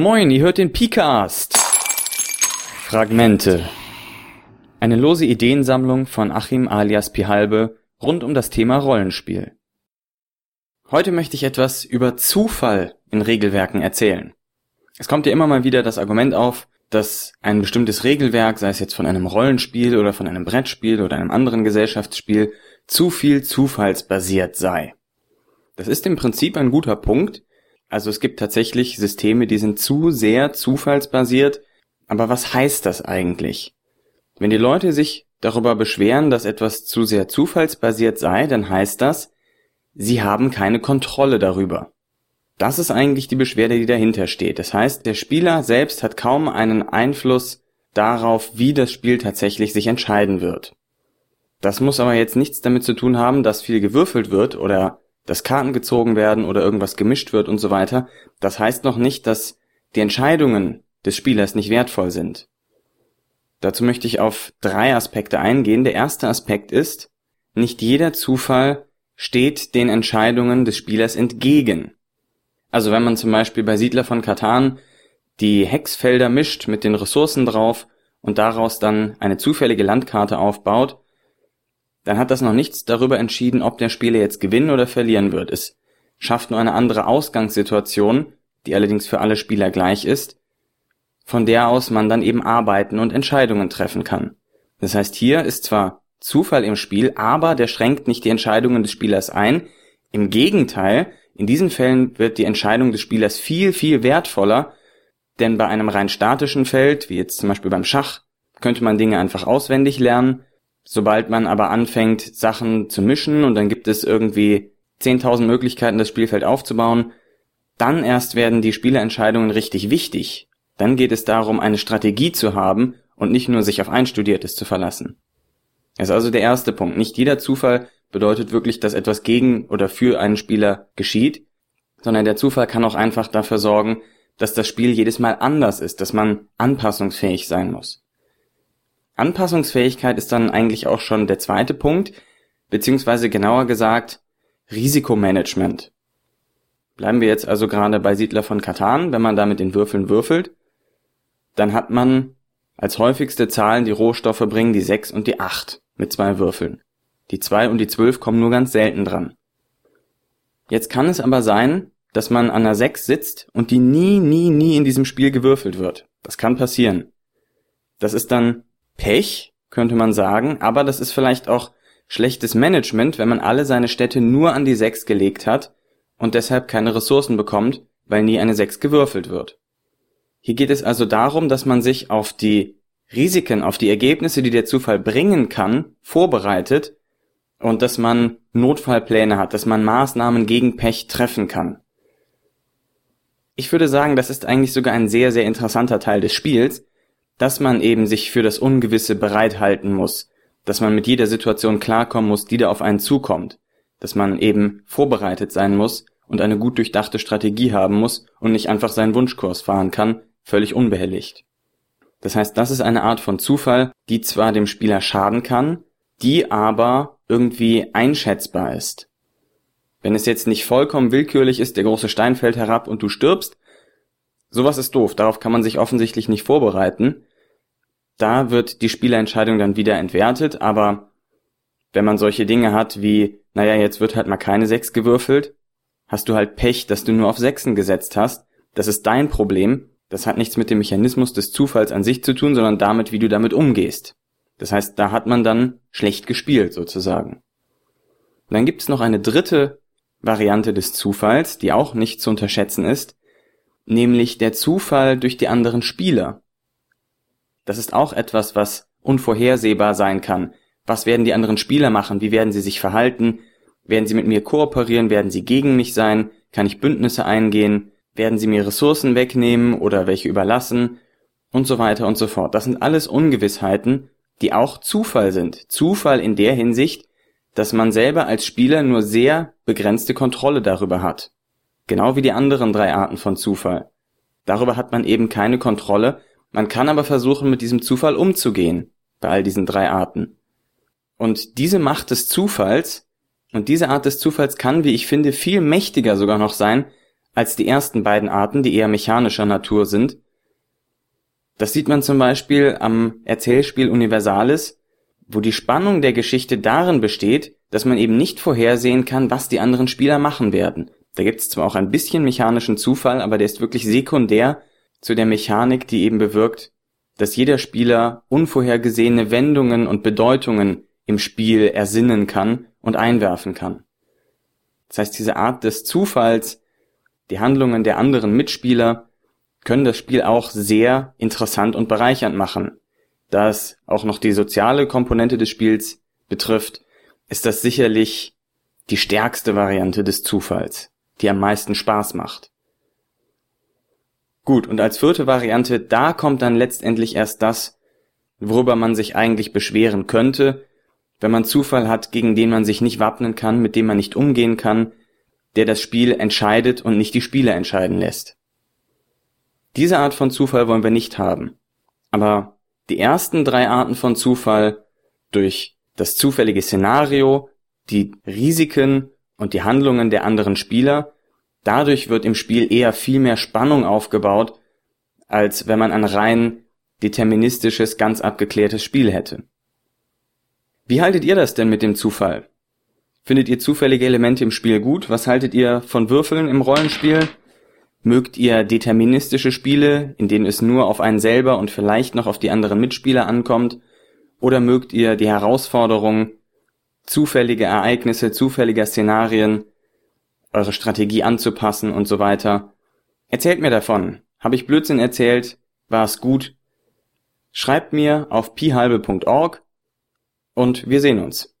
Moin, ihr hört den Picast. Fragmente. Eine lose Ideensammlung von Achim alias Pihalbe rund um das Thema Rollenspiel. Heute möchte ich etwas über Zufall in Regelwerken erzählen. Es kommt ja immer mal wieder das Argument auf, dass ein bestimmtes Regelwerk, sei es jetzt von einem Rollenspiel oder von einem Brettspiel oder einem anderen Gesellschaftsspiel, zu viel zufallsbasiert sei. Das ist im Prinzip ein guter Punkt, also es gibt tatsächlich Systeme, die sind zu sehr zufallsbasiert. Aber was heißt das eigentlich? Wenn die Leute sich darüber beschweren, dass etwas zu sehr zufallsbasiert sei, dann heißt das, sie haben keine Kontrolle darüber. Das ist eigentlich die Beschwerde, die dahinter steht. Das heißt, der Spieler selbst hat kaum einen Einfluss darauf, wie das Spiel tatsächlich sich entscheiden wird. Das muss aber jetzt nichts damit zu tun haben, dass viel gewürfelt wird oder dass Karten gezogen werden oder irgendwas gemischt wird und so weiter, das heißt noch nicht, dass die Entscheidungen des Spielers nicht wertvoll sind. Dazu möchte ich auf drei Aspekte eingehen. Der erste Aspekt ist, nicht jeder Zufall steht den Entscheidungen des Spielers entgegen. Also wenn man zum Beispiel bei Siedler von Katan die Hexfelder mischt mit den Ressourcen drauf und daraus dann eine zufällige Landkarte aufbaut, dann hat das noch nichts darüber entschieden, ob der Spieler jetzt gewinnen oder verlieren wird. Es schafft nur eine andere Ausgangssituation, die allerdings für alle Spieler gleich ist, von der aus man dann eben arbeiten und Entscheidungen treffen kann. Das heißt, hier ist zwar Zufall im Spiel, aber der schränkt nicht die Entscheidungen des Spielers ein. Im Gegenteil, in diesen Fällen wird die Entscheidung des Spielers viel, viel wertvoller, denn bei einem rein statischen Feld, wie jetzt zum Beispiel beim Schach, könnte man Dinge einfach auswendig lernen, Sobald man aber anfängt, Sachen zu mischen und dann gibt es irgendwie 10.000 Möglichkeiten, das Spielfeld aufzubauen, dann erst werden die Spielerentscheidungen richtig wichtig. Dann geht es darum, eine Strategie zu haben und nicht nur sich auf Einstudiertes zu verlassen. Das ist also der erste Punkt. Nicht jeder Zufall bedeutet wirklich, dass etwas gegen oder für einen Spieler geschieht, sondern der Zufall kann auch einfach dafür sorgen, dass das Spiel jedes Mal anders ist, dass man anpassungsfähig sein muss. Anpassungsfähigkeit ist dann eigentlich auch schon der zweite Punkt, beziehungsweise genauer gesagt Risikomanagement. Bleiben wir jetzt also gerade bei Siedler von Katan, wenn man da mit den Würfeln würfelt, dann hat man als häufigste Zahlen, die Rohstoffe bringen, die 6 und die 8 mit zwei Würfeln. Die 2 und die 12 kommen nur ganz selten dran. Jetzt kann es aber sein, dass man an der 6 sitzt und die nie, nie, nie in diesem Spiel gewürfelt wird. Das kann passieren. Das ist dann Pech, könnte man sagen, aber das ist vielleicht auch schlechtes Management, wenn man alle seine Städte nur an die 6 gelegt hat und deshalb keine Ressourcen bekommt, weil nie eine 6 gewürfelt wird. Hier geht es also darum, dass man sich auf die Risiken, auf die Ergebnisse, die der Zufall bringen kann, vorbereitet und dass man Notfallpläne hat, dass man Maßnahmen gegen Pech treffen kann. Ich würde sagen, das ist eigentlich sogar ein sehr, sehr interessanter Teil des Spiels, dass man eben sich für das Ungewisse bereithalten muss, dass man mit jeder Situation klarkommen muss, die da auf einen zukommt, dass man eben vorbereitet sein muss und eine gut durchdachte Strategie haben muss und nicht einfach seinen Wunschkurs fahren kann, völlig unbehelligt. Das heißt, das ist eine Art von Zufall, die zwar dem Spieler schaden kann, die aber irgendwie einschätzbar ist. Wenn es jetzt nicht vollkommen willkürlich ist, der große Stein fällt herab und du stirbst, sowas ist doof, darauf kann man sich offensichtlich nicht vorbereiten, da wird die Spielerentscheidung dann wieder entwertet, aber wenn man solche Dinge hat wie, naja, jetzt wird halt mal keine Sechs gewürfelt, hast du halt Pech, dass du nur auf Sechsen gesetzt hast. Das ist dein Problem. Das hat nichts mit dem Mechanismus des Zufalls an sich zu tun, sondern damit, wie du damit umgehst. Das heißt, da hat man dann schlecht gespielt, sozusagen. Und dann gibt es noch eine dritte Variante des Zufalls, die auch nicht zu unterschätzen ist, nämlich der Zufall durch die anderen Spieler. Das ist auch etwas, was unvorhersehbar sein kann. Was werden die anderen Spieler machen? Wie werden sie sich verhalten? Werden sie mit mir kooperieren? Werden sie gegen mich sein? Kann ich Bündnisse eingehen? Werden sie mir Ressourcen wegnehmen oder welche überlassen? Und so weiter und so fort. Das sind alles Ungewissheiten, die auch Zufall sind. Zufall in der Hinsicht, dass man selber als Spieler nur sehr begrenzte Kontrolle darüber hat. Genau wie die anderen drei Arten von Zufall. Darüber hat man eben keine Kontrolle, man kann aber versuchen, mit diesem Zufall umzugehen, bei all diesen drei Arten. Und diese Macht des Zufalls und diese Art des Zufalls kann, wie ich finde, viel mächtiger sogar noch sein als die ersten beiden Arten, die eher mechanischer Natur sind. Das sieht man zum Beispiel am Erzählspiel Universalis, wo die Spannung der Geschichte darin besteht, dass man eben nicht vorhersehen kann, was die anderen Spieler machen werden. Da gibt es zwar auch ein bisschen mechanischen Zufall, aber der ist wirklich sekundär zu der Mechanik, die eben bewirkt, dass jeder Spieler unvorhergesehene Wendungen und Bedeutungen im Spiel ersinnen kann und einwerfen kann. Das heißt, diese Art des Zufalls, die Handlungen der anderen Mitspieler, können das Spiel auch sehr interessant und bereichernd machen. Da es auch noch die soziale Komponente des Spiels betrifft, ist das sicherlich die stärkste Variante des Zufalls, die am meisten Spaß macht. Gut, und als vierte Variante, da kommt dann letztendlich erst das, worüber man sich eigentlich beschweren könnte, wenn man Zufall hat, gegen den man sich nicht wappnen kann, mit dem man nicht umgehen kann, der das Spiel entscheidet und nicht die Spieler entscheiden lässt. Diese Art von Zufall wollen wir nicht haben. Aber die ersten drei Arten von Zufall durch das zufällige Szenario, die Risiken und die Handlungen der anderen Spieler, dadurch wird im Spiel eher viel mehr Spannung aufgebaut, als wenn man ein rein deterministisches, ganz abgeklärtes Spiel hätte. Wie haltet ihr das denn mit dem Zufall? Findet ihr zufällige Elemente im Spiel gut? Was haltet ihr von Würfeln im Rollenspiel? Mögt ihr deterministische Spiele, in denen es nur auf einen selber und vielleicht noch auf die anderen Mitspieler ankommt? Oder mögt ihr die Herausforderung, zufällige Ereignisse, zufälliger Szenarien, eure Strategie anzupassen und so weiter? Erzählt mir davon. Habe ich Blödsinn erzählt? War es gut? Schreibt mir auf pihalbe.org und wir sehen uns.